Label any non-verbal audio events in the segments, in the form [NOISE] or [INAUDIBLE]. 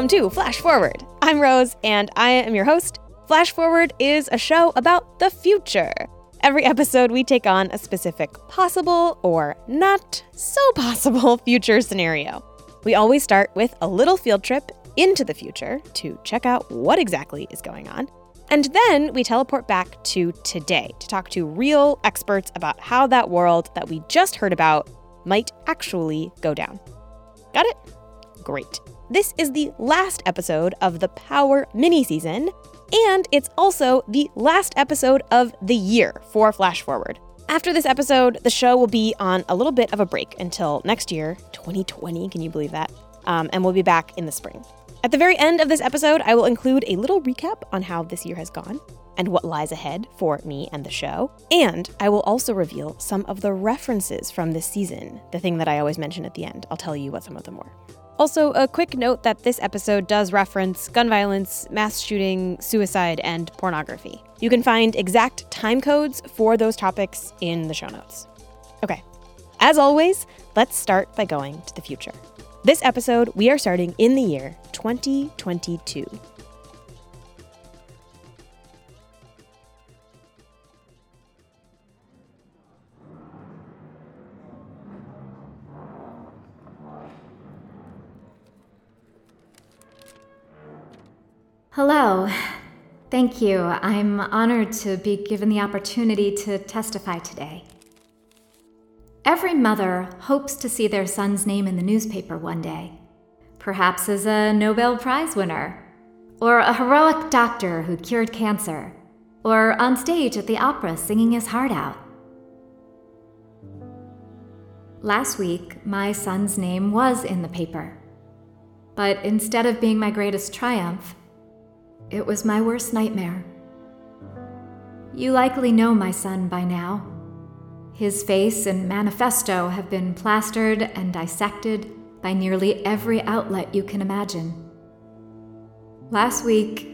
Welcome to Flash Forward. I'm Rose, and I am your host. Flash Forward is a show about the future. Every episode, we take on a specific possible or not so possible [LAUGHS] future scenario. We always start with a little field trip into the future to check out what exactly is going on. And then we teleport back to today to talk to real experts about how that world that we just heard about might actually go down. Got it? Great. This is the last episode of the Power mini season, and it's also the last episode of the year for Flash Forward. After this episode, the show will be on a little bit of a break until next year, 2020. Can you believe that? Um, and we'll be back in the spring. At the very end of this episode, I will include a little recap on how this year has gone and what lies ahead for me and the show. And I will also reveal some of the references from this season, the thing that I always mention at the end. I'll tell you what some of them were. Also, a quick note that this episode does reference gun violence, mass shooting, suicide, and pornography. You can find exact time codes for those topics in the show notes. Okay, as always, let's start by going to the future. This episode, we are starting in the year 2022. Hello. Thank you. I'm honored to be given the opportunity to testify today. Every mother hopes to see their son's name in the newspaper one day, perhaps as a Nobel Prize winner, or a heroic doctor who cured cancer, or on stage at the opera singing his heart out. Last week, my son's name was in the paper. But instead of being my greatest triumph, it was my worst nightmare. You likely know my son by now. His face and manifesto have been plastered and dissected by nearly every outlet you can imagine. Last week,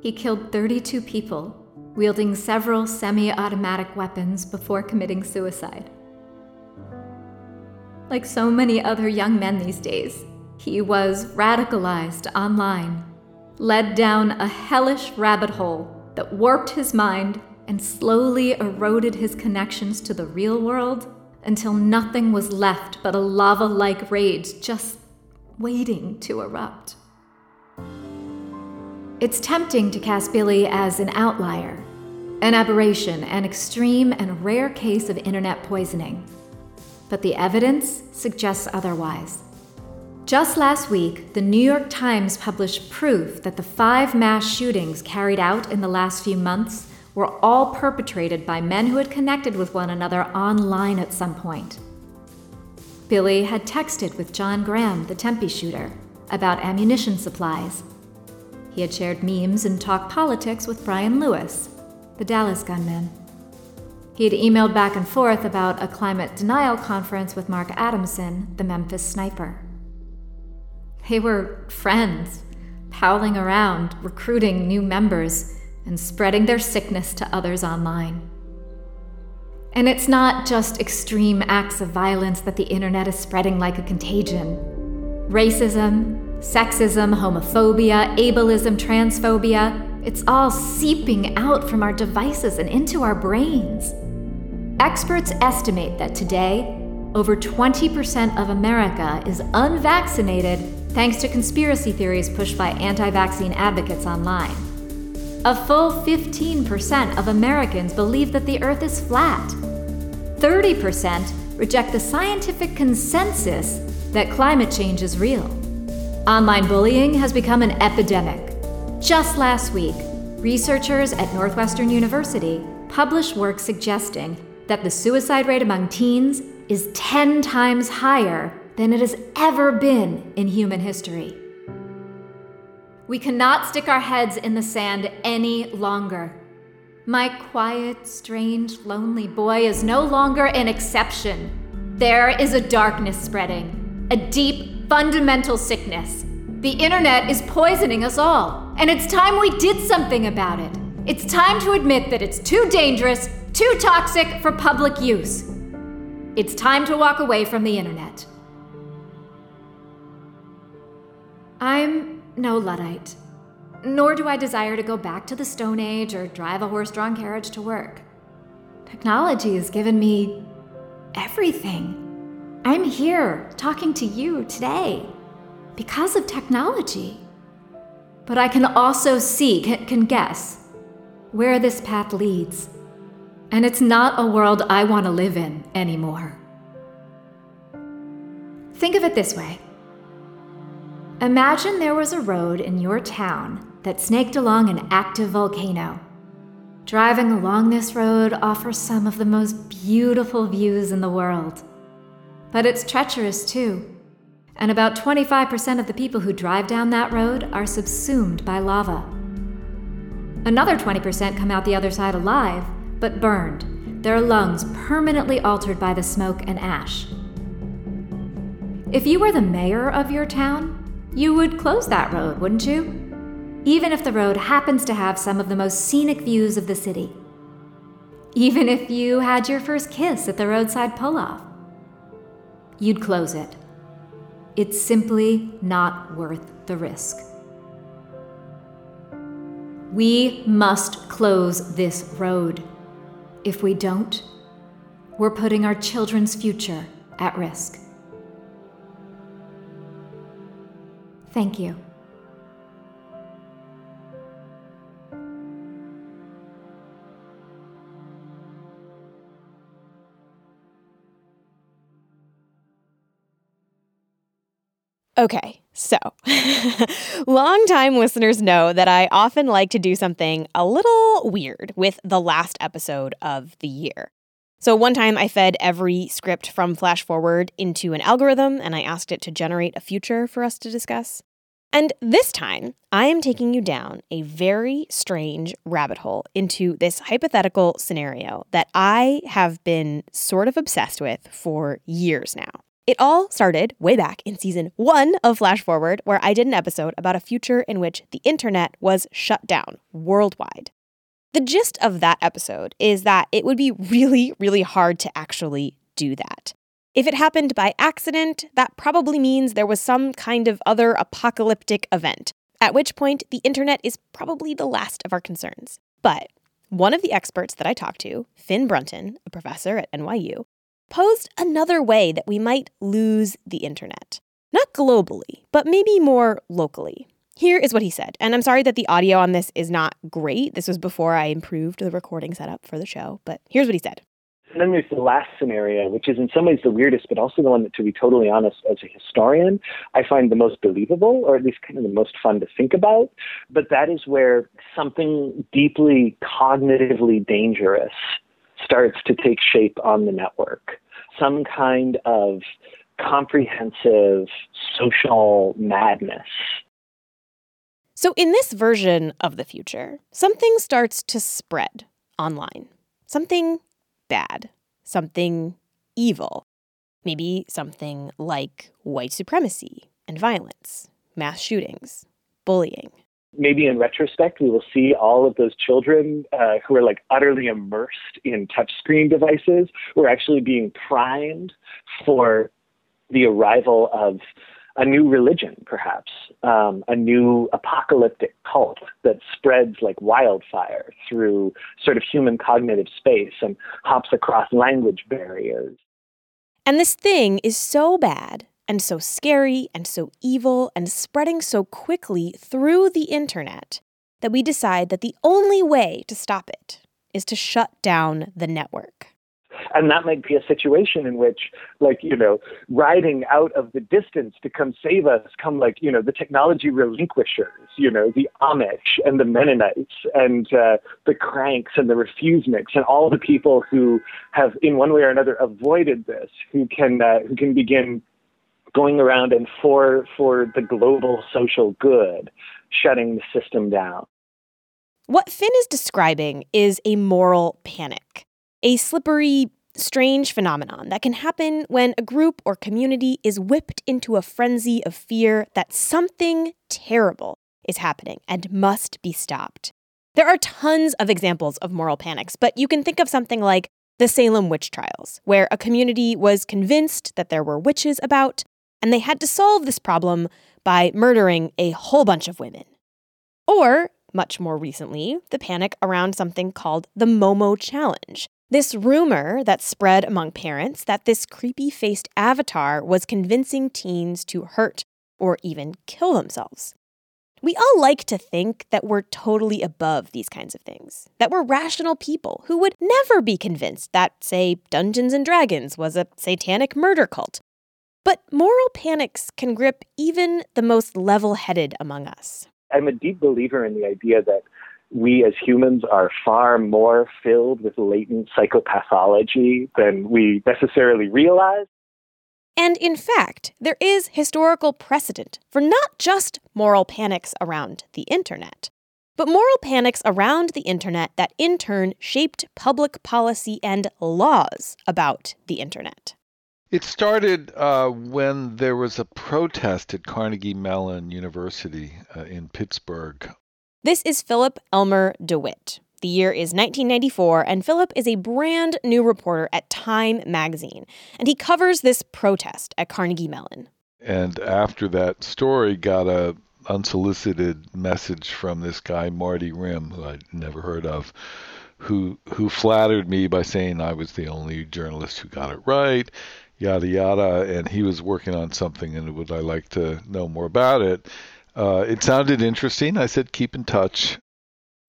he killed 32 people, wielding several semi automatic weapons before committing suicide. Like so many other young men these days, he was radicalized online led down a hellish rabbit hole that warped his mind and slowly eroded his connections to the real world until nothing was left but a lava like rage just waiting to erupt. It's tempting to cast Billy as an outlier, an aberration, an extreme and rare case of internet poisoning. But the evidence suggests otherwise. Just last week, the New York Times published proof that the five mass shootings carried out in the last few months were all perpetrated by men who had connected with one another online at some point. Billy had texted with John Graham, the Tempe shooter, about ammunition supplies. He had shared memes and talked politics with Brian Lewis, the Dallas gunman. He had emailed back and forth about a climate denial conference with Mark Adamson, the Memphis sniper. They were friends, prowling around, recruiting new members, and spreading their sickness to others online. And it's not just extreme acts of violence that the internet is spreading like a contagion. Racism, sexism, homophobia, ableism, transphobia, it's all seeping out from our devices and into our brains. Experts estimate that today, over 20% of America is unvaccinated thanks to conspiracy theories pushed by anti vaccine advocates online. A full 15% of Americans believe that the Earth is flat. 30% reject the scientific consensus that climate change is real. Online bullying has become an epidemic. Just last week, researchers at Northwestern University published work suggesting that the suicide rate among teens is 10 times higher than it has ever been in human history. We cannot stick our heads in the sand any longer. My quiet, strange, lonely boy is no longer an exception. There is a darkness spreading, a deep, fundamental sickness. The internet is poisoning us all, and it's time we did something about it. It's time to admit that it's too dangerous, too toxic for public use. It's time to walk away from the internet. I'm no Luddite. Nor do I desire to go back to the Stone Age or drive a horse drawn carriage to work. Technology has given me everything. I'm here talking to you today because of technology. But I can also see, can, can guess, where this path leads. And it's not a world I want to live in anymore. Think of it this way Imagine there was a road in your town that snaked along an active volcano. Driving along this road offers some of the most beautiful views in the world. But it's treacherous too, and about 25% of the people who drive down that road are subsumed by lava. Another 20% come out the other side alive, but burned, their lungs permanently altered by the smoke and ash. If you were the mayor of your town, you would close that road, wouldn't you? Even if the road happens to have some of the most scenic views of the city. Even if you had your first kiss at the roadside pull off. You'd close it. It's simply not worth the risk. We must close this road. If we don't, we're putting our children's future at risk. Thank you. Okay, so [LAUGHS] longtime listeners know that I often like to do something a little weird with the last episode of the year. So, one time I fed every script from Flash Forward into an algorithm and I asked it to generate a future for us to discuss. And this time, I am taking you down a very strange rabbit hole into this hypothetical scenario that I have been sort of obsessed with for years now. It all started way back in season one of Flash Forward, where I did an episode about a future in which the internet was shut down worldwide. The gist of that episode is that it would be really, really hard to actually do that. If it happened by accident, that probably means there was some kind of other apocalyptic event, at which point the internet is probably the last of our concerns. But one of the experts that I talked to, Finn Brunton, a professor at NYU, posed another way that we might lose the internet. Not globally, but maybe more locally. Here is what he said, and I'm sorry that the audio on this is not great. This was before I improved the recording setup for the show, but here's what he said. And then there's the last scenario, which is in some ways the weirdest, but also the one that, to be totally honest, as a historian, I find the most believable, or at least kind of the most fun to think about. But that is where something deeply cognitively dangerous starts to take shape on the network. Some kind of comprehensive social madness. So, in this version of the future, something starts to spread online. Something bad, something evil. Maybe something like white supremacy and violence, mass shootings, bullying maybe in retrospect, we will see all of those children uh, who are like utterly immersed in touchscreen devices who are actually being primed for the arrival of a new religion, perhaps, um, a new apocalyptic cult that spreads like wildfire through sort of human cognitive space and hops across language barriers. And this thing is so bad and so scary and so evil and spreading so quickly through the internet that we decide that the only way to stop it is to shut down the network. And that might be a situation in which, like, you know, riding out of the distance to come save us come, like, you know, the technology relinquishers, you know, the Amish and the Mennonites and uh, the cranks and the refuseniks and all the people who have, in one way or another, avoided this, who can, uh, who can begin going around and for for the global social good, shutting the system down. What Finn is describing is a moral panic, a slippery, strange phenomenon that can happen when a group or community is whipped into a frenzy of fear that something terrible is happening and must be stopped. There are tons of examples of moral panics, but you can think of something like the Salem witch trials, where a community was convinced that there were witches about, and they had to solve this problem by murdering a whole bunch of women. Or, much more recently, the panic around something called the Momo Challenge. This rumor that spread among parents that this creepy faced avatar was convincing teens to hurt or even kill themselves. We all like to think that we're totally above these kinds of things, that we're rational people who would never be convinced that, say, Dungeons and Dragons was a satanic murder cult. But moral panics can grip even the most level headed among us. I'm a deep believer in the idea that we as humans are far more filled with latent psychopathology than we necessarily realize. And in fact, there is historical precedent for not just moral panics around the internet, but moral panics around the internet that in turn shaped public policy and laws about the internet. It started uh, when there was a protest at Carnegie Mellon University uh, in Pittsburgh. This is Philip Elmer DeWitt. The year is 1994, and Philip is a brand new reporter at Time magazine, and he covers this protest at Carnegie Mellon. And after that story, got a unsolicited message from this guy Marty Rimm, who I'd never heard of, who who flattered me by saying I was the only journalist who got it right, yada yada, and he was working on something, and would I like to know more about it? Uh, it sounded interesting. I said, keep in touch.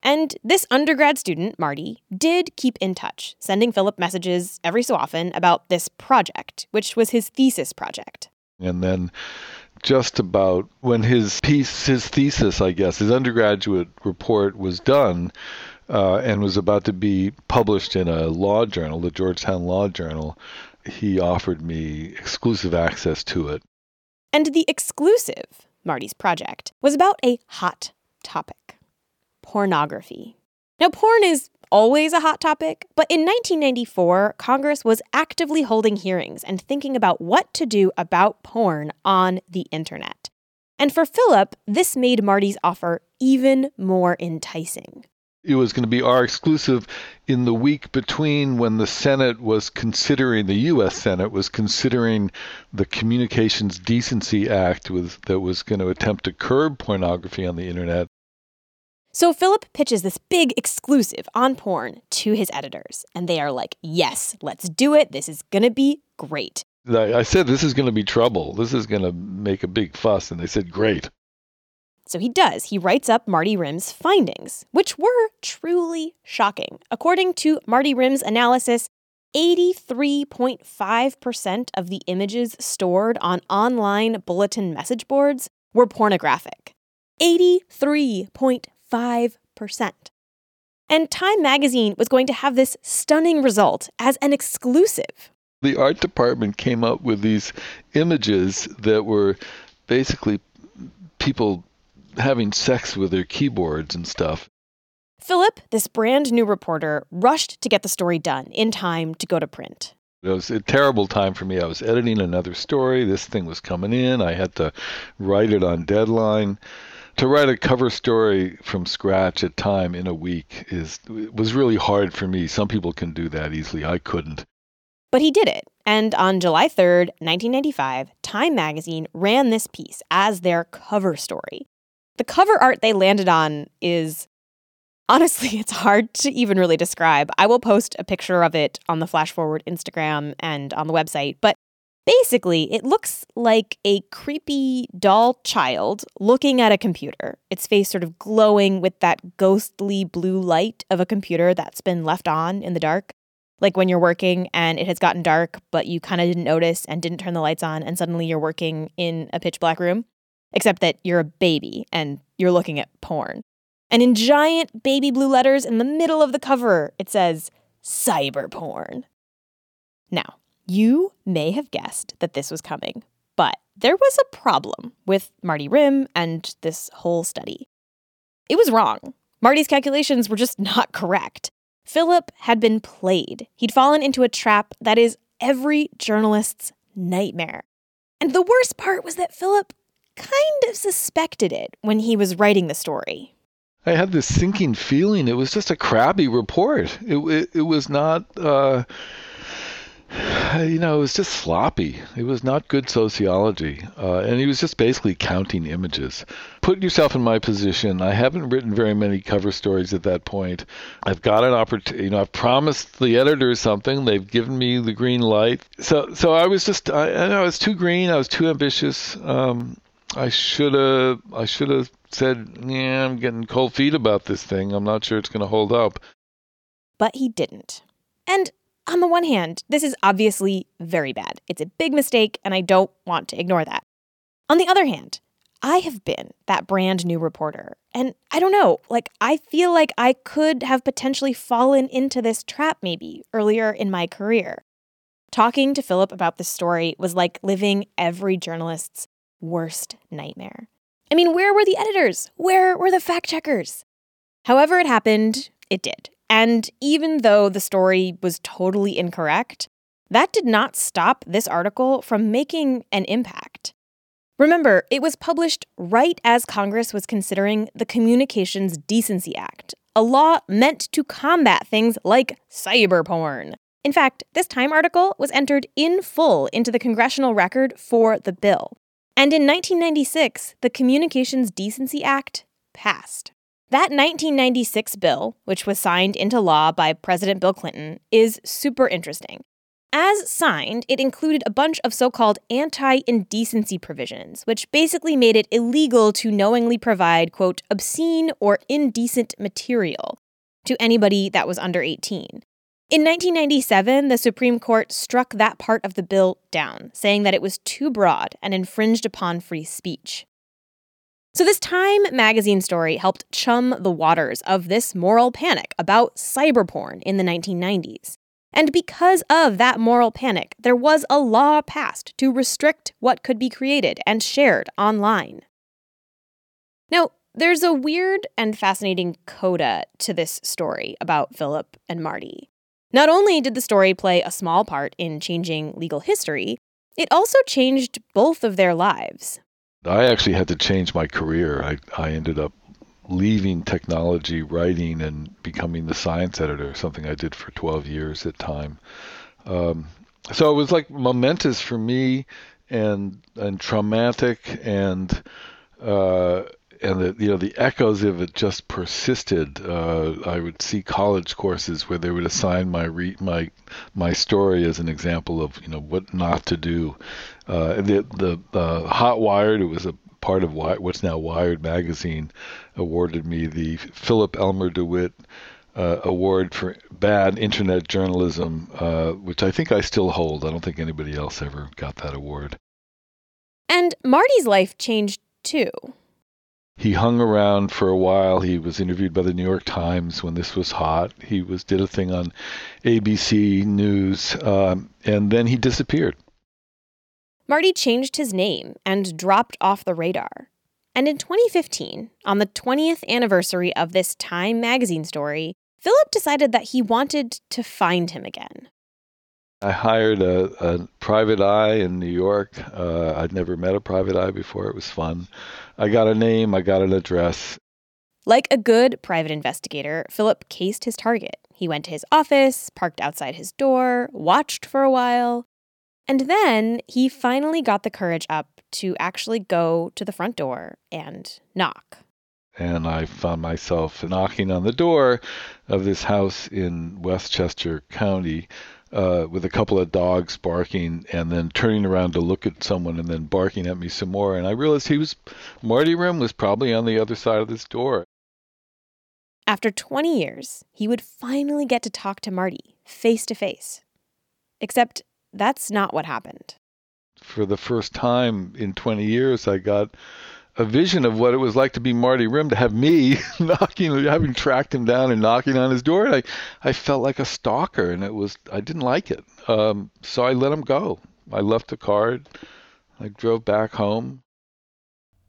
And this undergrad student, Marty, did keep in touch, sending Philip messages every so often about this project, which was his thesis project. And then just about when his piece, his thesis, I guess, his undergraduate report was done uh, and was about to be published in a law journal, the Georgetown Law Journal, he offered me exclusive access to it. And the exclusive, Marty's project, was about a hot topic pornography. Now, porn is always a hot topic, but in 1994, Congress was actively holding hearings and thinking about what to do about porn on the internet. And for Philip, this made Marty's offer even more enticing. It was going to be our exclusive in the week between when the Senate was considering, the U.S. Senate was considering the Communications Decency Act was, that was going to attempt to curb pornography on the internet. So Philip pitches this big exclusive on porn to his editors, and they are like, yes, let's do it. This is going to be great. I said, this is going to be trouble. This is going to make a big fuss. And they said, great. So he does. He writes up Marty Rimm's findings, which were truly shocking. According to Marty Rimm's analysis, 83.5% of the images stored on online bulletin message boards were pornographic. 83.5 5%. And Time magazine was going to have this stunning result as an exclusive. The art department came up with these images that were basically people having sex with their keyboards and stuff. Philip, this brand new reporter, rushed to get the story done in time to go to print. It was a terrible time for me. I was editing another story. This thing was coming in. I had to write it on deadline to write a cover story from scratch at time in a week is was really hard for me. Some people can do that easily. I couldn't. But he did it. And on July 3rd, 1995, Time magazine ran this piece as their cover story. The cover art they landed on is honestly, [LAUGHS] it's hard to even really describe. I will post a picture of it on the Flash Forward Instagram and on the website, but Basically, it looks like a creepy doll child looking at a computer, its face sort of glowing with that ghostly blue light of a computer that's been left on in the dark. Like when you're working and it has gotten dark, but you kind of didn't notice and didn't turn the lights on, and suddenly you're working in a pitch black room, except that you're a baby and you're looking at porn. And in giant baby blue letters in the middle of the cover, it says cyber porn. Now, you may have guessed that this was coming, but there was a problem with Marty Rimm and this whole study. It was wrong. Marty's calculations were just [LAUGHS] not correct. Philip had been played. He'd fallen into a trap that is every journalist's nightmare. And the worst part was that Philip kind of suspected it when he was writing the story. I had this sinking feeling it was just a crabby report. It, it, it was not. Uh you know, it was just sloppy. It was not good sociology. Uh, and he was just basically counting images. Put yourself in my position. I haven't written very many cover stories at that point. I've got an opportunity, you know, I've promised the editor something. They've given me the green light. So, so I was just, I, know, I was too green. I was too ambitious. Um, I should have, I should have said, yeah, I'm getting cold feet about this thing. I'm not sure it's going to hold up. But he didn't. And on the one hand, this is obviously very bad. It's a big mistake, and I don't want to ignore that. On the other hand, I have been that brand new reporter. And I don't know, like, I feel like I could have potentially fallen into this trap maybe earlier in my career. Talking to Philip about this story was like living every journalist's worst nightmare. I mean, where were the editors? Where were the fact checkers? However, it happened, it did. And even though the story was totally incorrect, that did not stop this article from making an impact. Remember, it was published right as Congress was considering the Communications Decency Act, a law meant to combat things like cyber porn. In fact, this Time article was entered in full into the congressional record for the bill. And in 1996, the Communications Decency Act passed. That 1996 bill, which was signed into law by President Bill Clinton, is super interesting. As signed, it included a bunch of so called anti indecency provisions, which basically made it illegal to knowingly provide, quote, obscene or indecent material to anybody that was under 18. In 1997, the Supreme Court struck that part of the bill down, saying that it was too broad and infringed upon free speech. So, this Time magazine story helped chum the waters of this moral panic about cyber porn in the 1990s. And because of that moral panic, there was a law passed to restrict what could be created and shared online. Now, there's a weird and fascinating coda to this story about Philip and Marty. Not only did the story play a small part in changing legal history, it also changed both of their lives. I actually had to change my career. I, I ended up leaving technology writing and becoming the science editor, something I did for 12 years at Time. Um, so it was like momentous for me and and traumatic and uh, and the you know the echoes of it just persisted. Uh, I would see college courses where they would assign my re- my my story as an example of you know what not to do, uh, the the uh, Hot Wired, it was a part of what's now Wired magazine, awarded me the Philip Elmer DeWitt uh, Award for bad internet journalism, uh, which I think I still hold. I don't think anybody else ever got that award. And Marty's life changed too. He hung around for a while. He was interviewed by the New York Times when this was hot. He was did a thing on ABC News, um, and then he disappeared. Marty changed his name and dropped off the radar. And in 2015, on the 20th anniversary of this Time magazine story, Philip decided that he wanted to find him again. I hired a, a private eye in New York. Uh, I'd never met a private eye before. It was fun. I got a name, I got an address. Like a good private investigator, Philip cased his target. He went to his office, parked outside his door, watched for a while, and then he finally got the courage up to actually go to the front door and knock. And I found myself knocking on the door of this house in Westchester County uh, with a couple of dogs barking and then turning around to look at someone and then barking at me some more. And I realized he was, Marty Rimm was probably on the other side of this door. After 20 years, he would finally get to talk to Marty face to face. Except that's not what happened. For the first time in 20 years, I got a vision of what it was like to be Marty Rimm, to have me [LAUGHS] knocking, having tracked him down and knocking on his door. And I, I felt like a stalker, and it was, I didn't like it. Um, so I let him go. I left a card. I drove back home.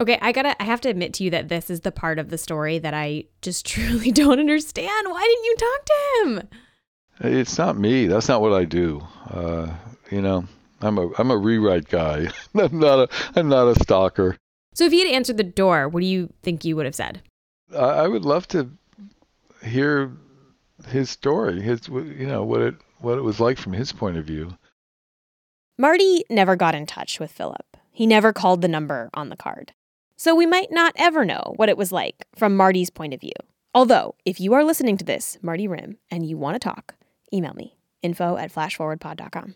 Okay, I gotta, I have to admit to you that this is the part of the story that I just [LAUGHS] truly don't understand. Why didn't you talk to him? It's not me. That's not what I do. Uh, you know, I'm a I'm a rewrite guy. [LAUGHS] I'm not a I'm not a stalker. So if he had answered the door, what do you think you would have said? I, I would love to hear his story. His you know what it what it was like from his point of view. Marty never got in touch with Philip. He never called the number on the card. So we might not ever know what it was like from Marty's point of view. Although, if you are listening to this, Marty Rimm, and you want to talk, email me info at flashforwardpod.com.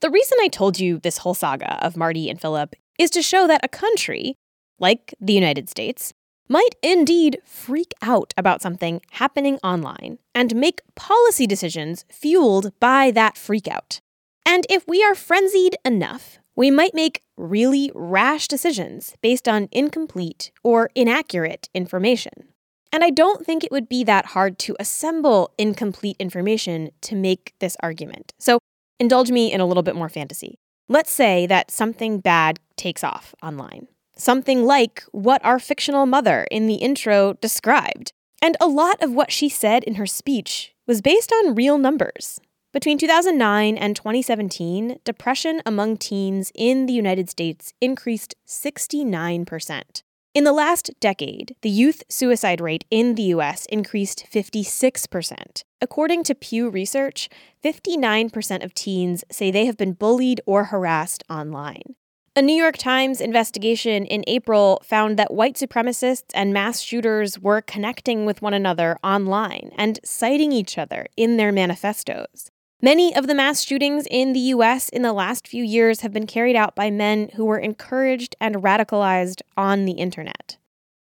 The reason I told you this whole saga of Marty and Philip is to show that a country, like the United States, might indeed freak out about something happening online and make policy decisions fueled by that freakout. And if we are frenzied enough, we might make really rash decisions based on incomplete or inaccurate information. And I don't think it would be that hard to assemble incomplete information to make this argument. So indulge me in a little bit more fantasy. Let's say that something bad takes off online. Something like what our fictional mother in the intro described. And a lot of what she said in her speech was based on real numbers. Between 2009 and 2017, depression among teens in the United States increased 69%. In the last decade, the youth suicide rate in the US increased 56%. According to Pew Research, 59% of teens say they have been bullied or harassed online. A New York Times investigation in April found that white supremacists and mass shooters were connecting with one another online and citing each other in their manifestos. Many of the mass shootings in the US in the last few years have been carried out by men who were encouraged and radicalized on the internet.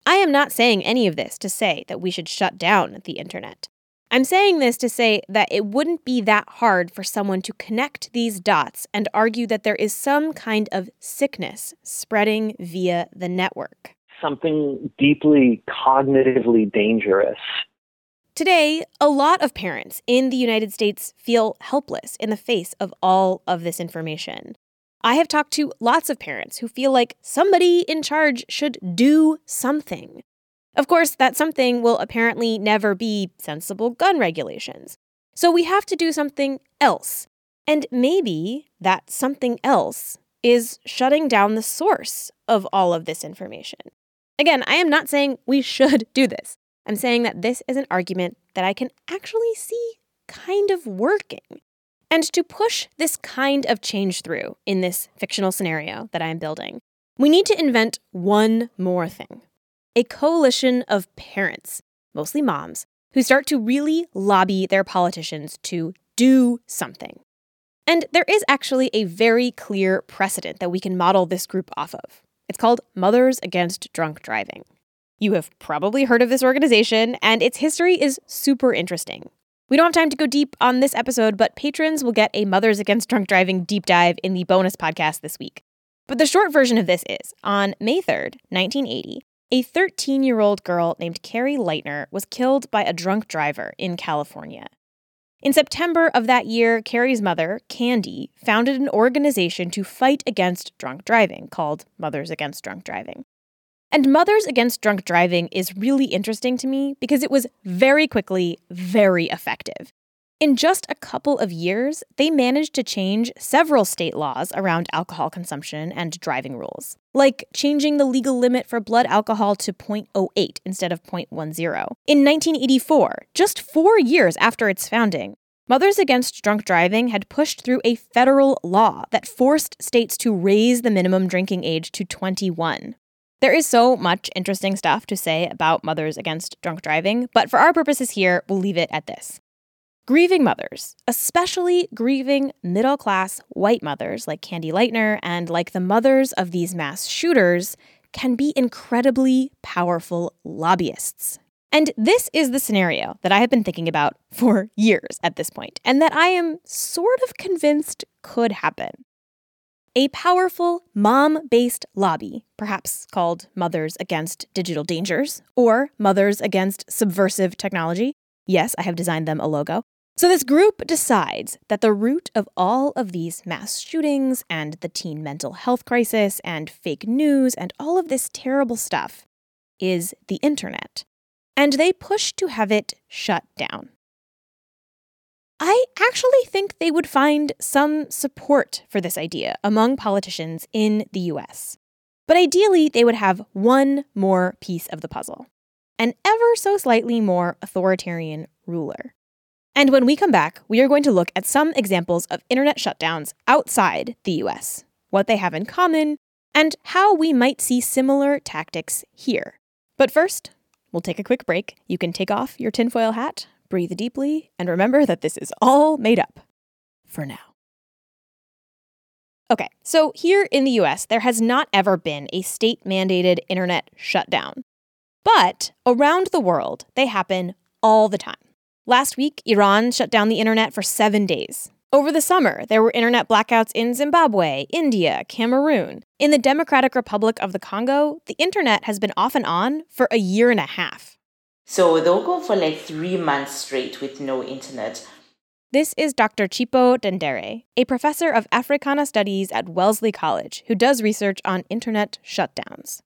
I am not saying any of this to say that we should shut down the internet. I'm saying this to say that it wouldn't be that hard for someone to connect these dots and argue that there is some kind of sickness spreading via the network. Something deeply cognitively dangerous Today, a lot of parents in the United States feel helpless in the face of all of this information. I have talked to lots of parents who feel like somebody in charge should do something. Of course, that something will apparently never be sensible gun regulations. So we have to do something else. And maybe that something else is shutting down the source of all of this information. Again, I am not saying we should [LAUGHS] do this. I'm saying that this is an argument that I can actually see kind of working. And to push this kind of change through in this fictional scenario that I'm building, we need to invent one more thing a coalition of parents, mostly moms, who start to really lobby their politicians to do something. And there is actually a very clear precedent that we can model this group off of. It's called Mothers Against Drunk Driving. You have probably heard of this organization, and its history is super interesting. We don't have time to go deep on this episode, but patrons will get a Mothers Against Drunk Driving deep dive in the bonus podcast this week. But the short version of this is on May 3rd, 1980, a 13 year old girl named Cari Lightner was killed by a drunk driver in California. In September of that year, Cari's mother, Candy, founded an organization to fight against drunk driving called Mothers Against Drunk Driving. And Mothers Against Drunk Driving is really interesting to me because it was very quickly very effective. In just a couple of years, they managed to change several state laws around alcohol consumption and driving rules, like changing the legal limit for blood alcohol to 0.08 instead of 0.10. In 1984, just four years after its founding, Mothers Against Drunk Driving had pushed through a federal law that forced states to raise the minimum drinking age to 21. There is so much interesting stuff to say about mothers against drunk driving, but for our purposes here, we'll leave it at this. Grieving mothers, especially grieving middle class white mothers like Candy Lightner and like the mothers of these mass shooters, can be incredibly powerful lobbyists. And this is the scenario that I have been thinking about [LAUGHS] for years at this point, and that I am sort of convinced could happen a powerful mom based lobby, perhaps called Mothers Against Digital Dangers or Mothers Against Subversive Technology. Yes, I have designed them a logo. So, this group decides that the root of all of these mass shootings and the teen mental health crisis and fake news and all of this terrible stuff is the internet. And they push to have it shut down. I actually think they would find some support for this idea among politicians in the US. But ideally, they would have one more piece of the puzzle an ever so slightly more authoritarian ruler. And when we come back, we are going to look at some examples of internet shutdowns outside the US, what they have in common, and how we might see similar tactics here. But first, we'll take a quick break. You can take off your tinfoil hat, breathe deeply, and remember that this is all made up for now. Okay, so here in the US, there has not ever been a state mandated internet shutdown. But around the world, they happen all the time. Last week, Iran shut down the internet for seven days. Over the summer, there were internet blackouts in Zimbabwe, India, Cameroon. In the Democratic Republic of the Congo, the internet has been off and on for a year and a half. So they'll go for like three months straight with no internet. This is Dr. Chipo Dendere, a professor of Africana Studies at Wellesley College who does research on internet shutdowns.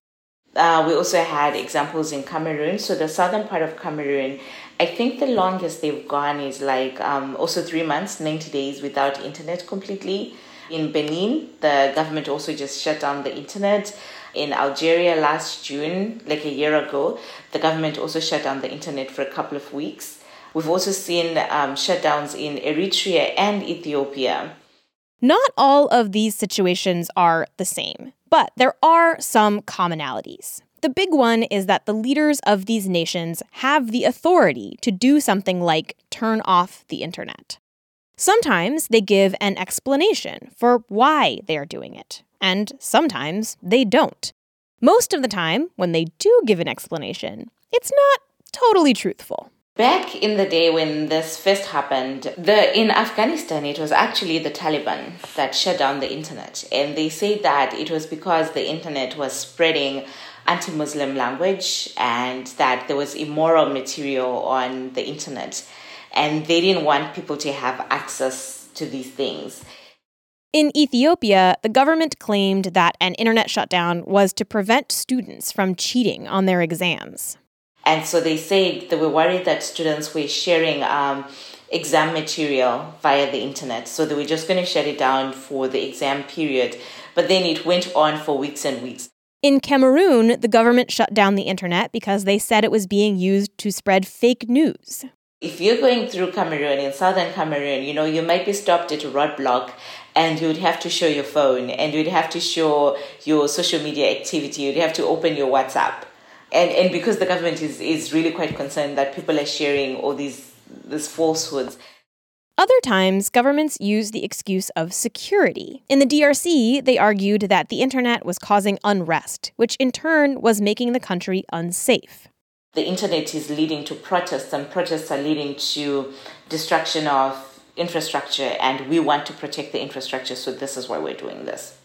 Uh, we also had examples in Cameroon. So the southern part of Cameroon, I think the longest they've gone is like um, also three months, 90 days without internet completely. In Benin, the government also just shut down the internet. In Algeria last June, like a year ago, the government also shut down the internet for a couple of weeks. We've also seen um, shutdowns in Eritrea and Ethiopia. Not all of these situations are the same. But there are some commonalities. The big one is that the leaders of these nations have the authority to do something like turn off the internet. Sometimes they give an explanation for why they are doing it, and sometimes they don't. Most of the time, when they do give an explanation, it's not totally truthful. Back in the day when this first happened, the in Afghanistan it was actually the Taliban that shut down the internet, and they say that it was because the internet was spreading anti-Muslim language and that there was immoral material on the internet, and they didn't want people to have access to these things. In Ethiopia, the government claimed that an internet shutdown was to prevent students from cheating on their exams. And so they said they were worried that students were sharing um, exam material via the internet. So they were just going to shut it down for the exam period. But then it went on for weeks and weeks. In Cameroon, the government shut down the internet because they said it was being used to spread fake news. If you're going through Cameroon, in southern Cameroon, you know, you might be stopped at a roadblock and you would have to show your phone and you'd have to show your social media activity. You'd have to open your WhatsApp and and because the government is is really quite concerned that people are sharing all these these falsehoods. Other times, governments use the excuse of security. In the DRC, they argued that the internet was causing unrest, which in turn was making the country unsafe. The internet is leading to protests, and protests are leading to destruction of infrastructure, and we want to protect the infrastructure, so this is why we're doing this.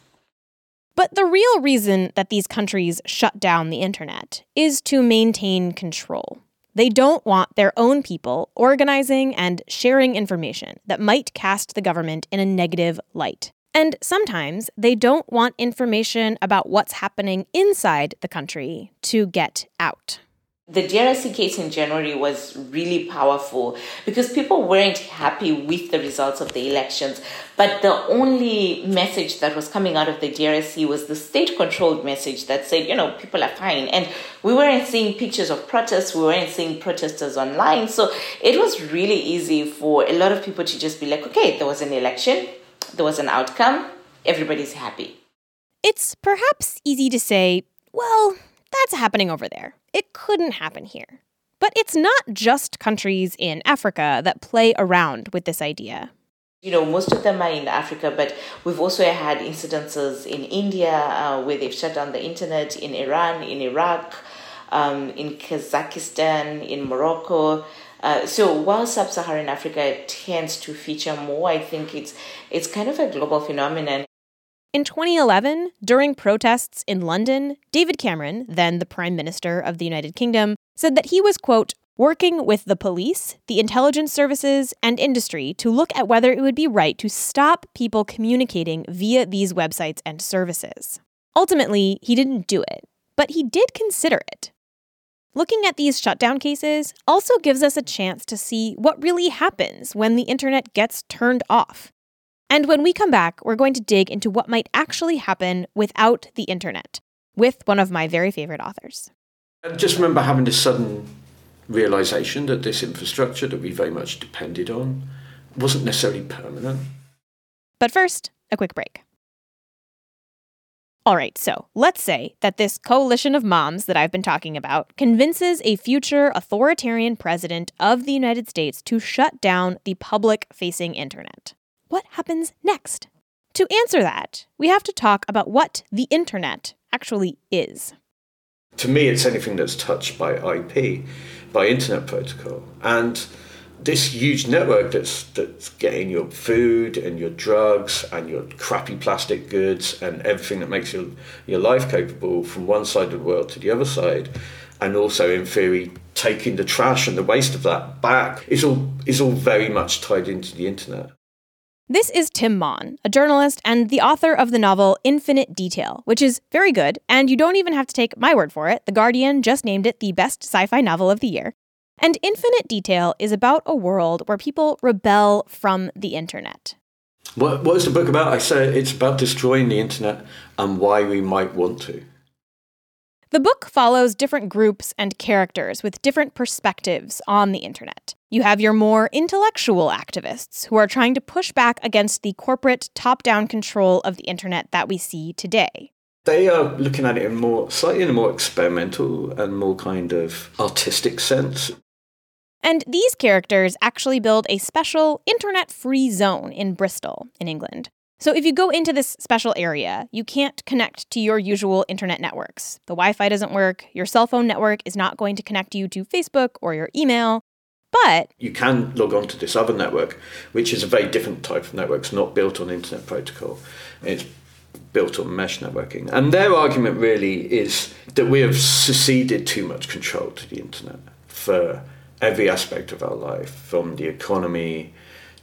But the real reason that these countries shut down the internet is to maintain control. They don't want their own people organizing and sharing information that might cast the government in a negative light. And sometimes they don't want information about what's happening inside the country to get out the DRC case in January was really powerful because people weren't happy with the results of the elections. But the only message that was coming out of the DRC was the state controlled message that said, you know, people are fine. And we weren't seeing pictures of protests, we weren't seeing protesters online. So it was really easy for a lot of people to just be like, okay, there was an election, there was an outcome, everybody's happy. It's perhaps easy to say, well, that's happening over there. It couldn't happen here. But it's not just countries in Africa that play around with this idea. You know, most of them are in Africa, but we've also had incidences in India uh, where they've shut down the internet, in Iran, in Iraq, um, in Kazakhstan, in Morocco. Uh, so while sub-Saharan Africa tends to feature more, I think it's it's kind of a global phenomenon. In 2011, during protests in London, David Cameron, then the Prime Minister of the United Kingdom, said that he was, quote, working with the police, the intelligence services, and industry to look at whether it would be right to stop people communicating via these websites and services. Ultimately, he didn't do it, but he did consider it. Looking at these shutdown cases also gives us a chance to see what really happens when the internet gets turned off and when we come back, we're going to dig into what might actually happen without the internet with one of my very favorite authors. I just remember having this sudden realization that this infrastructure that we very much depended on wasn't necessarily permanent. But first, a quick break. All right, so let's say that this coalition of moms that I've been talking about convinces a future authoritarian president of the United States to shut down the public facing internet. What happens next? To answer that, we have to talk about what the internet actually is. To me, it's anything that's touched by IP, by internet protocol. And this huge network that's that's getting your food and your drugs and your crappy plastic goods and everything that makes your your life capable from one side of the world to the other side, and also in theory taking the trash and the waste of that back is all is all very much tied into the internet. This is Tim Maughan, a journalist and the author of the novel Infinite Detail, which is very good, and you don't even have to take my word for it. The Guardian just named it the best sci fi novel of the year. And Infinite Detail is about a world where people rebel from the internet. What, what is the book about? I say it's about destroying the internet and why we might want to. The book follows different groups and characters with different perspectives on the internet. You have your more intellectual activists who are trying to push back against the corporate top down control of the internet that we see today. They are looking at it in more slightly in a more experimental and more kind of artistic sense. And these characters actually build a special internet free zone in Bristol, in England. So if you go into this special area, you can't connect to your usual internet networks. The Wi Fi doesn't work, your cell phone network is not going to connect you to Facebook or your email. But you can log on to this other network, which is a very different type of network. It's not built on internet protocol. It's built on mesh networking. And their argument really is that we have seceded too much control to the internet for every aspect of our life, from the economy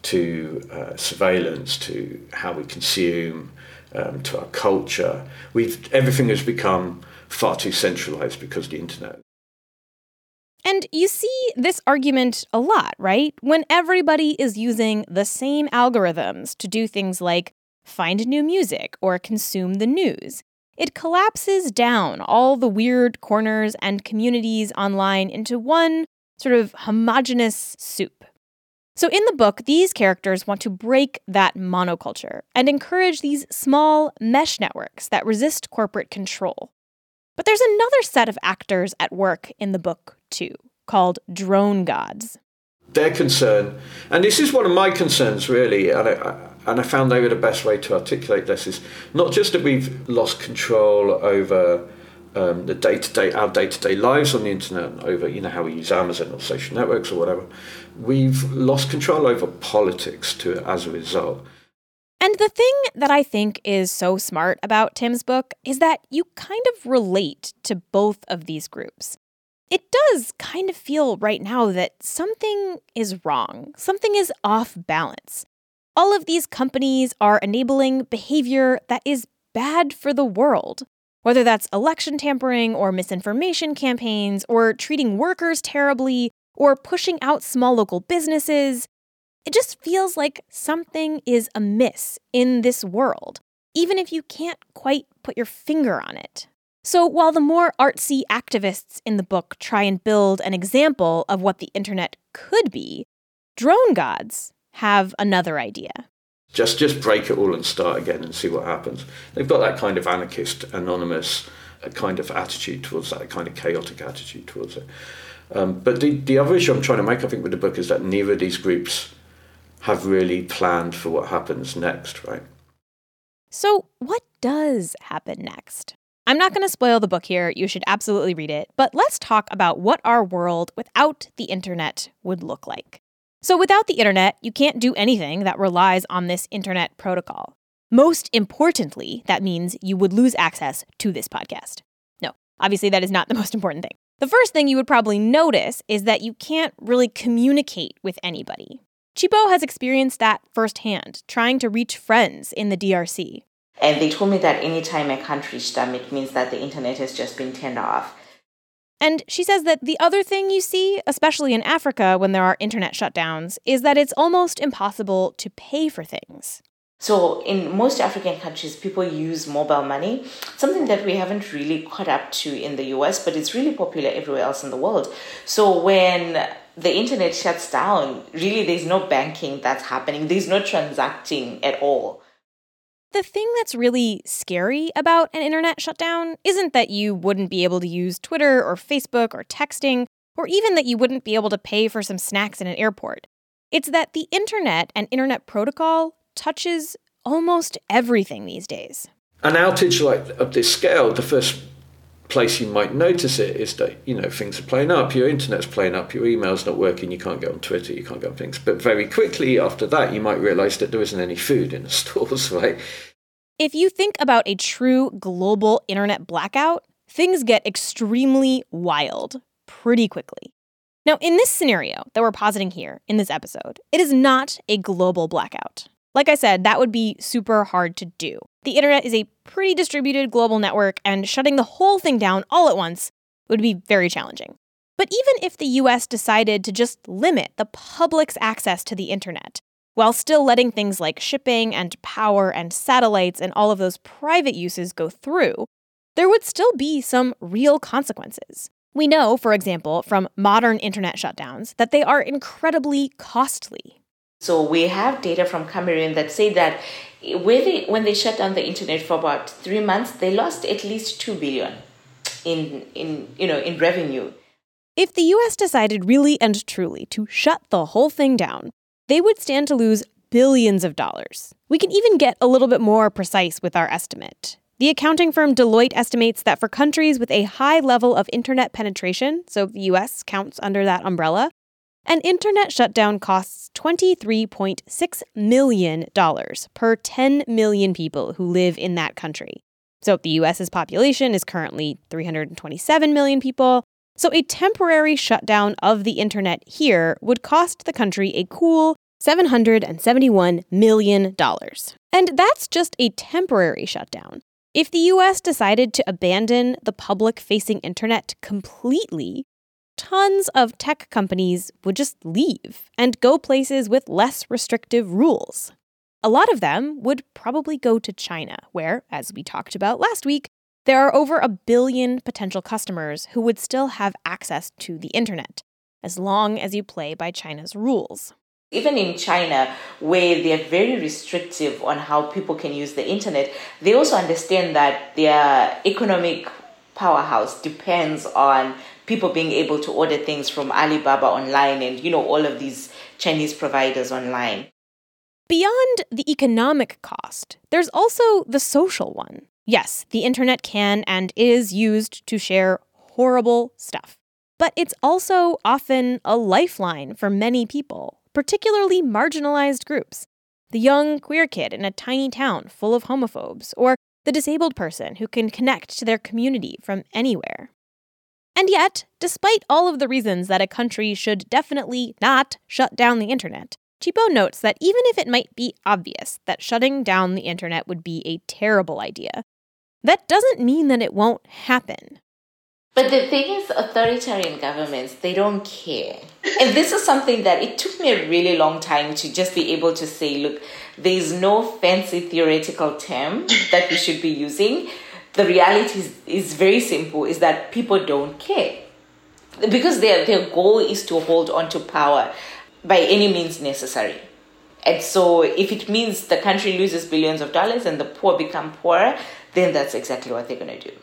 to uh, surveillance to how we consume um, to our culture. We've everything has become far too centralized because of the internet. And you see this argument a lot, right? When everybody is using the same algorithms to do things like find new music or consume the news. It collapses down all the weird corners and communities online into one sort of homogenous soup. So, in the book, these characters want to break that monoculture and encourage these small mesh networks that resist corporate control. But there's another set of actors at work in the book, too, called drone gods. Their concern, and this is one of my concerns really, and I, and I found they were the best way to articulate this, is not just that we've lost control over um, the day to day, our day to day lives on the internet, over you know how we use Amazon or social networks or whatever, we've lost control over politics to as a result. And the thing that I think is so smart about Tim's book is that you kind of relate to both of these groups. It does kind of feel right now that something is wrong, something is off balance. All of these companies are enabling behavior that is bad for the world. Whether that's election tampering or misinformation campaigns, or treating workers terribly, or pushing out small local businesses, it just feels like something is amiss in this world, even if you can't quite put your finger on it. So, while the more artsy activists in the book try and build an example of what the internet could be, drone gods have another idea. Just, just break it all and start again and see what happens. They've got that kind of anarchist, anonymous uh, kind of attitude towards that, kind of chaotic attitude towards it. Um, but the, the other issue I'm trying to make, I think, with the book is that neither of these groups have really planned for what happens next, right? So, what does happen next? I'm not going to spoil the book here. You should absolutely read it. But let's talk about what our world without the internet would look like. So, without the internet, you can't do anything that relies on this internet protocol. Most importantly, that means you would lose access to this podcast. No, obviously, that is not the [LAUGHS] most important thing. The first thing you would probably notice is that you can't really communicate with anybody. Chipo has experienced that firsthand, trying to reach friends in the DRC. And they told me that anytime I can't reach them, it means that the internet has just been turned off. And she says that the other thing you see, especially in Africa when there are internet shutdowns, is that it's almost impossible to pay for things. So, in most African countries, people use mobile money, something that we haven't really caught up to in the US, but it's really popular everywhere else in the world. So, when the internet shuts down, really there's no banking that's happening, there's no transacting at all. The thing that's really scary about an internet shutdown isn't that you wouldn't be able to use Twitter or Facebook or texting, or even that you wouldn't be able to pay for some snacks in an airport. It's that the internet and internet protocol touches almost everything these days. An outage like of this scale, the first place you might notice it is that you know things are playing up your internet's playing up your email's not working you can't get on twitter you can't get on things. But very quickly after that you might realize that there isn't any food in the [LAUGHS] stores right? If you think about a true global internet blackout things get extremely wild pretty quickly. Now in this scenario that we're positing here in this episode it is not a global blackout like I said, that would be super hard to do. The internet is a pretty distributed global network, and shutting the whole thing down all at once would be very challenging. But even if the US decided to just limit the public's access to the internet, while still letting things like shipping and power and satellites and all of those private uses go through, there would still be some real consequences. We know, for example, from modern internet shutdowns, that they are incredibly costly. So we have data from Cameroon that say that when they, when they shut down the internet for about three months, they lost at least two billion in in you know in revenue. If the US decided really and truly to shut the whole thing down, they would stand to lose billions of dollars. We can even get a little bit more precise with our estimate. The accounting firm Deloitte estimates that for countries with a high level of internet penetration, so the US counts under that umbrella, an internet shutdown costs $23.6 million per 10 million people who live in that country. So the US's population is currently 327 million people. So a temporary shutdown of the internet here would cost the country a cool $771 million. And that's just a temporary shutdown. If the US decided to abandon the public facing internet completely, tons of tech companies would just leave and go places with less restrictive rules. A lot of them would probably go to China, where, as we talked about last week, there are over a billion potential customers who would still have access to the internet, as long as you play by China's rules. Even in China, where they're very restrictive on how people can use the internet, they also understand that their economic powerhouse depends on people being able to order things from Alibaba online and, you know, all of these Chinese providers online. Beyond the economic cost, there's also the social one. Yes, the internet can and is used to share horrible stuff. But it's also often a lifeline for many people, particularly marginalized groups. The young queer kid in a tiny town full of homophobes, or the disabled person who can connect to their community from anywhere. And yet, despite all of the reasons that a country should definitely not shut down the internet, Chipo notes that even if it might be obvious that shutting down the internet would be a terrible idea, that doesn't mean that it won't happen. But the thing is, authoritarian governments, they don't care. And this is something that it took me a really long time to just be able to say, look, there's no fancy theoretical term that we should be using the reality is, is very simple is that people don't care. Because their, their goal is to hold on to power by any means necessary. And so if it means the country loses billions of dollars and the poor become poorer then that's exactly what they're going to do.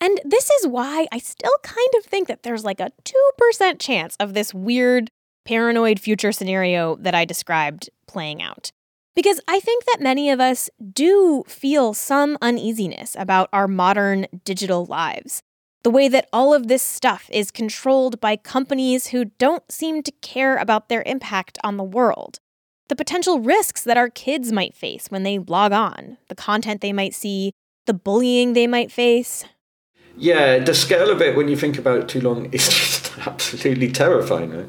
And this is why I still kind of think that there's like a 2% chance of this weird paranoid future scenario that I described playing out. Because I think that many of us do feel some uneasiness about our modern digital lives. The way that all of this stuff is controlled by companies who don't seem to care about their impact on the world. The potential risks that our kids might face when they log on, the content they might see, the bullying they might face. Yeah, the scale of it, when you think about it too long, [LAUGHS] is just absolutely terrifying. Right?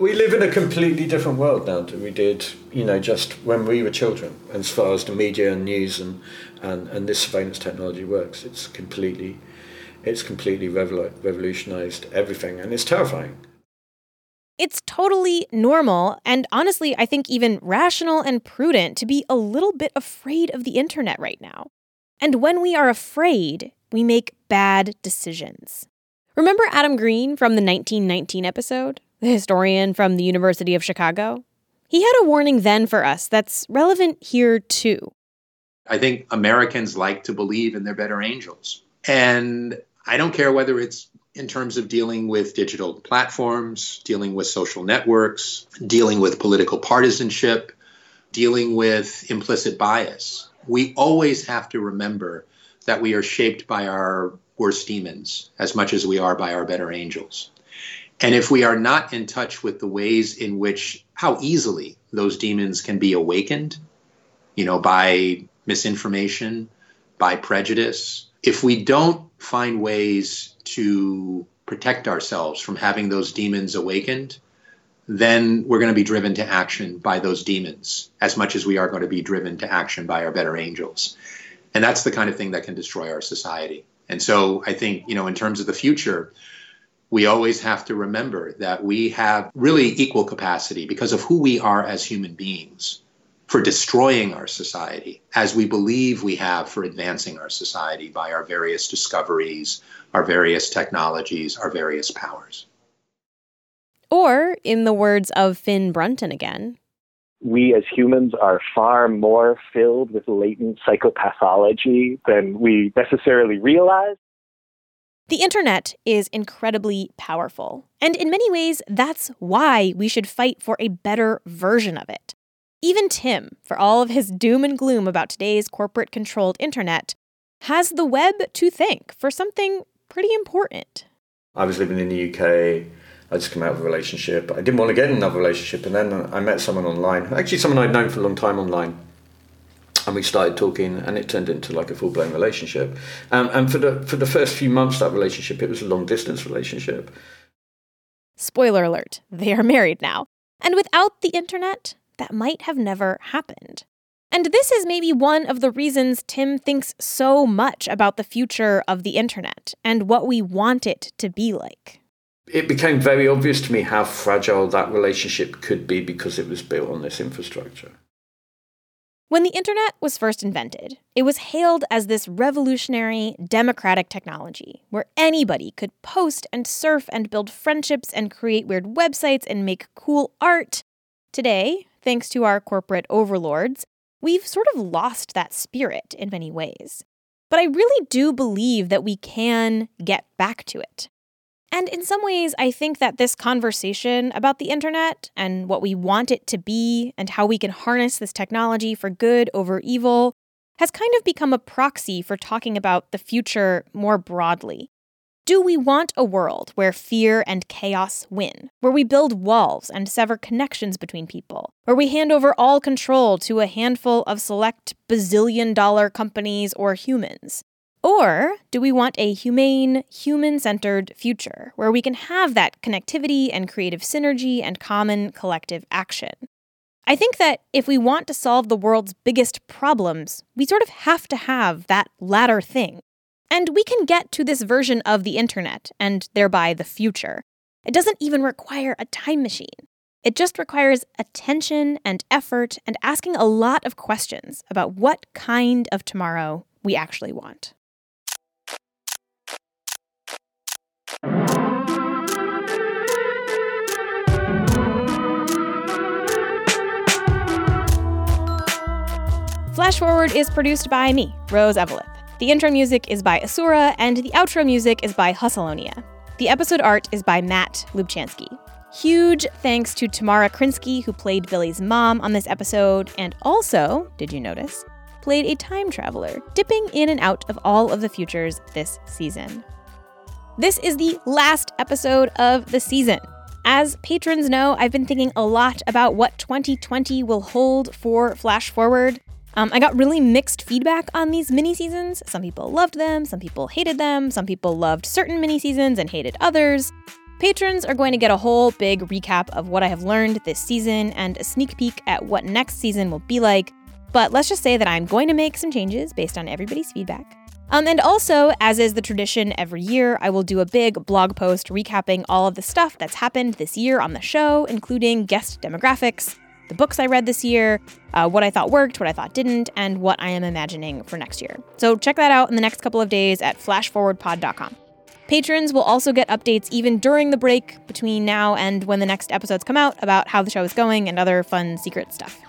We live in a completely different world now than we did, you know, just when we were children. As far as the media and news and, and, and this surveillance technology works, it's completely, it's completely revolu- revolutionised everything, and it's terrifying. It's totally normal, and honestly, I think even rational and prudent to be a little bit afraid of the internet right now. And when we are afraid, we make bad decisions. Remember Adam Green from the 1919 episode, the historian from the University of Chicago? He had a warning then for us that's relevant here too. I think Americans like to believe in their better angels. And I don't care whether it's in terms of dealing with digital platforms, dealing with social networks, dealing with political partisanship, dealing with implicit bias. We always have to remember that we are shaped by our worst demons as much as we are by our better angels. And if we are not in touch with the ways in which, how easily those demons can be awakened, you know, by misinformation, by prejudice, if we don't find ways to protect ourselves from having those demons awakened, then we're going to be driven to action by those demons as much as we are going to be driven to action by our better angels. And that's the kind of thing that can destroy our society. And so I think, you know, in terms of the future, we always have to remember that we have really equal capacity because of who we are as human beings for destroying our society as we believe we have for advancing our society by our various discoveries, our various technologies, our various powers. Or, in the words of Finn Brunton again, we as humans are far more filled with latent psychopathology than we necessarily realize. The internet is incredibly powerful, and in many ways, that's why we should fight for a better version of it. Even Tim, for all of his doom and gloom about today's corporate controlled internet, has the web to thank for something pretty important. I was living in the UK I just come out of a relationship. I didn't want to get in another relationship, and then I met someone online. Actually, someone I'd known for a long time online, and we started talking, and it turned into like a full blown relationship. Um, and for the for the first few months, that relationship it was a long distance relationship. Spoiler alert: they are married now, and without the internet, that might have never happened. And this is maybe one of the reasons Tim thinks so much about the future of the internet and what we want it to be like it became very obvious to me how fragile that relationship could be because it was built on this infrastructure. When the internet was first invented, it was hailed as this revolutionary, democratic technology where anybody could post and surf and build friendships and create weird websites and make cool art. Today, thanks to our corporate overlords, we've sort of lost that spirit in many ways. But I really do believe that we can get back to it. And in some ways, I think that this conversation about the internet and what we want it to be and how we can harness this technology for good over evil has kind of become a proxy for talking about the future more broadly. Do we want a world where fear and chaos win, where we build walls and sever connections between people, where we hand over all control to a handful of select bazillion dollar companies or humans? Or do we want a humane, human centered future where we can have that connectivity and creative synergy and common collective action? I think that if we want to solve the world's biggest problems, we sort of have to have that latter thing. And we can get to this version of the internet and thereby the future. It doesn't even require a time machine. It just requires attention and effort and asking a lot of questions about what kind of tomorrow we actually want. Flash Forward is produced by me, Rose Eveleth. The intro music is by Asura, and the outro music is by Hussalonia. The episode art is by Matt Lubchansky. Huge thanks to Tamara Krinsky, who played Billy's mom on this episode, and also, did you notice, played a time traveler, dipping in and out of all of the futures this season. This is the last episode of the season. As patrons know, I've been thinking a lot about what 2020 will hold for Flash Forward. Um, I got really mixed feedback on these mini seasons. Some people loved them, some people hated them, some people loved certain mini seasons and hated others. Patrons are going to get a whole big recap of what I have learned this season and a sneak peek at what next season will be like. But let's just say that I'm going to make some changes based on everybody's feedback. Um, and also, as is the tradition every year, I will do a big blog post recapping all of the stuff that's happened this year on the show, including guest demographics, the books I read this year, uh, what I thought worked, what I thought didn't, and what I am imagining for next year. So check that out in the next couple of days at flashforwardpod.com. Patrons will also get updates even during the break between now and when the next episodes come out about how the show is going and other fun secret stuff.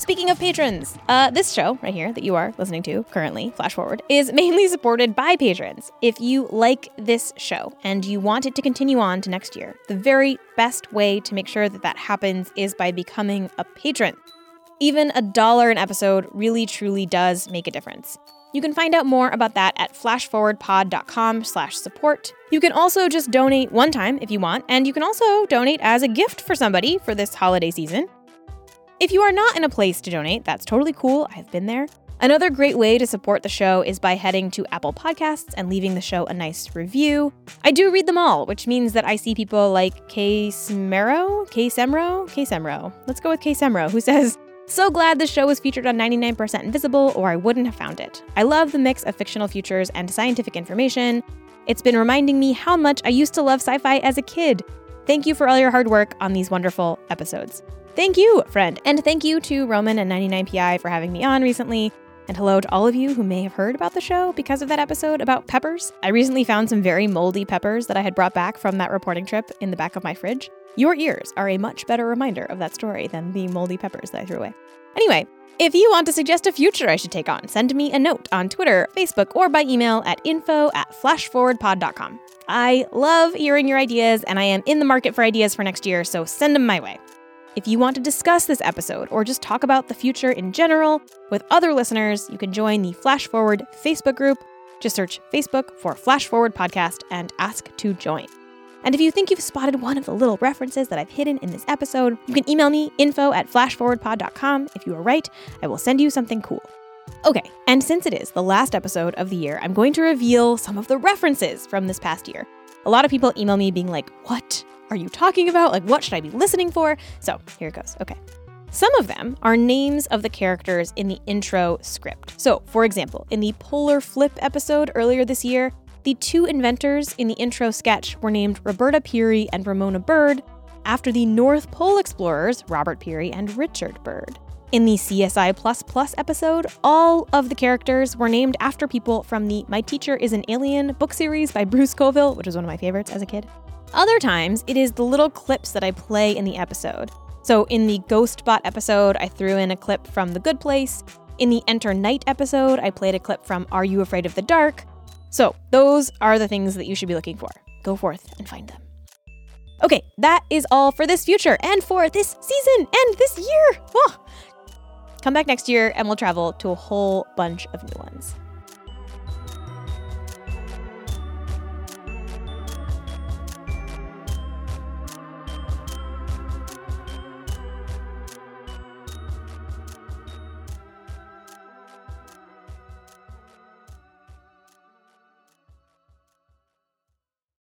Speaking of patrons, uh, this show right here that you are listening to currently, Flash Forward, is mainly supported by patrons. If you like this show and you want it to continue on to next year, the very best way to make sure that that happens is by becoming a patron. Even a dollar an episode really truly does make a difference. You can find out more about that at flashforwardpod.com slash support. You can also just donate one time if you want, and you can also donate as a gift for somebody for this holiday season. If you are not in a place to donate, that's totally cool. I've been there. Another great way to support the show is by heading to Apple Podcasts and leaving the show a nice review. I do read them all, which means that I see people like K Smero, K Semro, K Semro. Let's go with K Semro, who says, so glad this show was featured on 99% Invisible, or I wouldn't have found it. I love the mix of fictional futures and scientific information. It's been reminding me how much I used to love sci fi as a kid. Thank you for all your hard work on these wonderful episodes. Thank you, friend. And thank you to Roman and 99PI for having me on recently. And hello to all of you who may have heard about the show because of that episode about peppers. I recently found some very moldy peppers that I had brought back from that reporting trip in the back of my fridge. Your ears are a much better reminder of that story than the moldy peppers that I threw away. Anyway, if you want to suggest a future I should take on, send me a note on Twitter, Facebook, or by email at info at flashforwardpod.com. I love hearing your ideas, and I am in the market for ideas for next year, so send them my way. If you want to discuss this episode or just talk about the future in general with other listeners, you can join the Flash Forward Facebook group. Just search Facebook for Flash Forward Podcast and ask to join. And if you think you've spotted one of the little references that I've hidden in this episode, you can email me info at flashforwardpod.com. If you are right, I will send you something cool. Okay, and since it is the last episode of the year, I'm going to reveal some of the references from this past year. A lot of people email me being like, What are you talking about? Like, what should I be listening for? So here it goes. Okay. Some of them are names of the characters in the intro script. So, for example, in the Polar Flip episode earlier this year, the two inventors in the intro sketch were named Roberta Peary and Ramona Bird after the North Pole explorers Robert Peary and Richard Byrd. In the CSI Plus episode, all of the characters were named after people from the My Teacher is an Alien book series by Bruce Coville, which was one of my favorites as a kid. Other times, it is the little clips that I play in the episode. So in the Ghostbot episode, I threw in a clip from The Good Place. In the Enter Night episode, I played a clip from Are You Afraid of the Dark? So those are the things that you should be looking for. Go forth and find them. Okay, that is all for this future and for this season and this year. Oh. Come back next year and we'll travel to a whole bunch of new ones.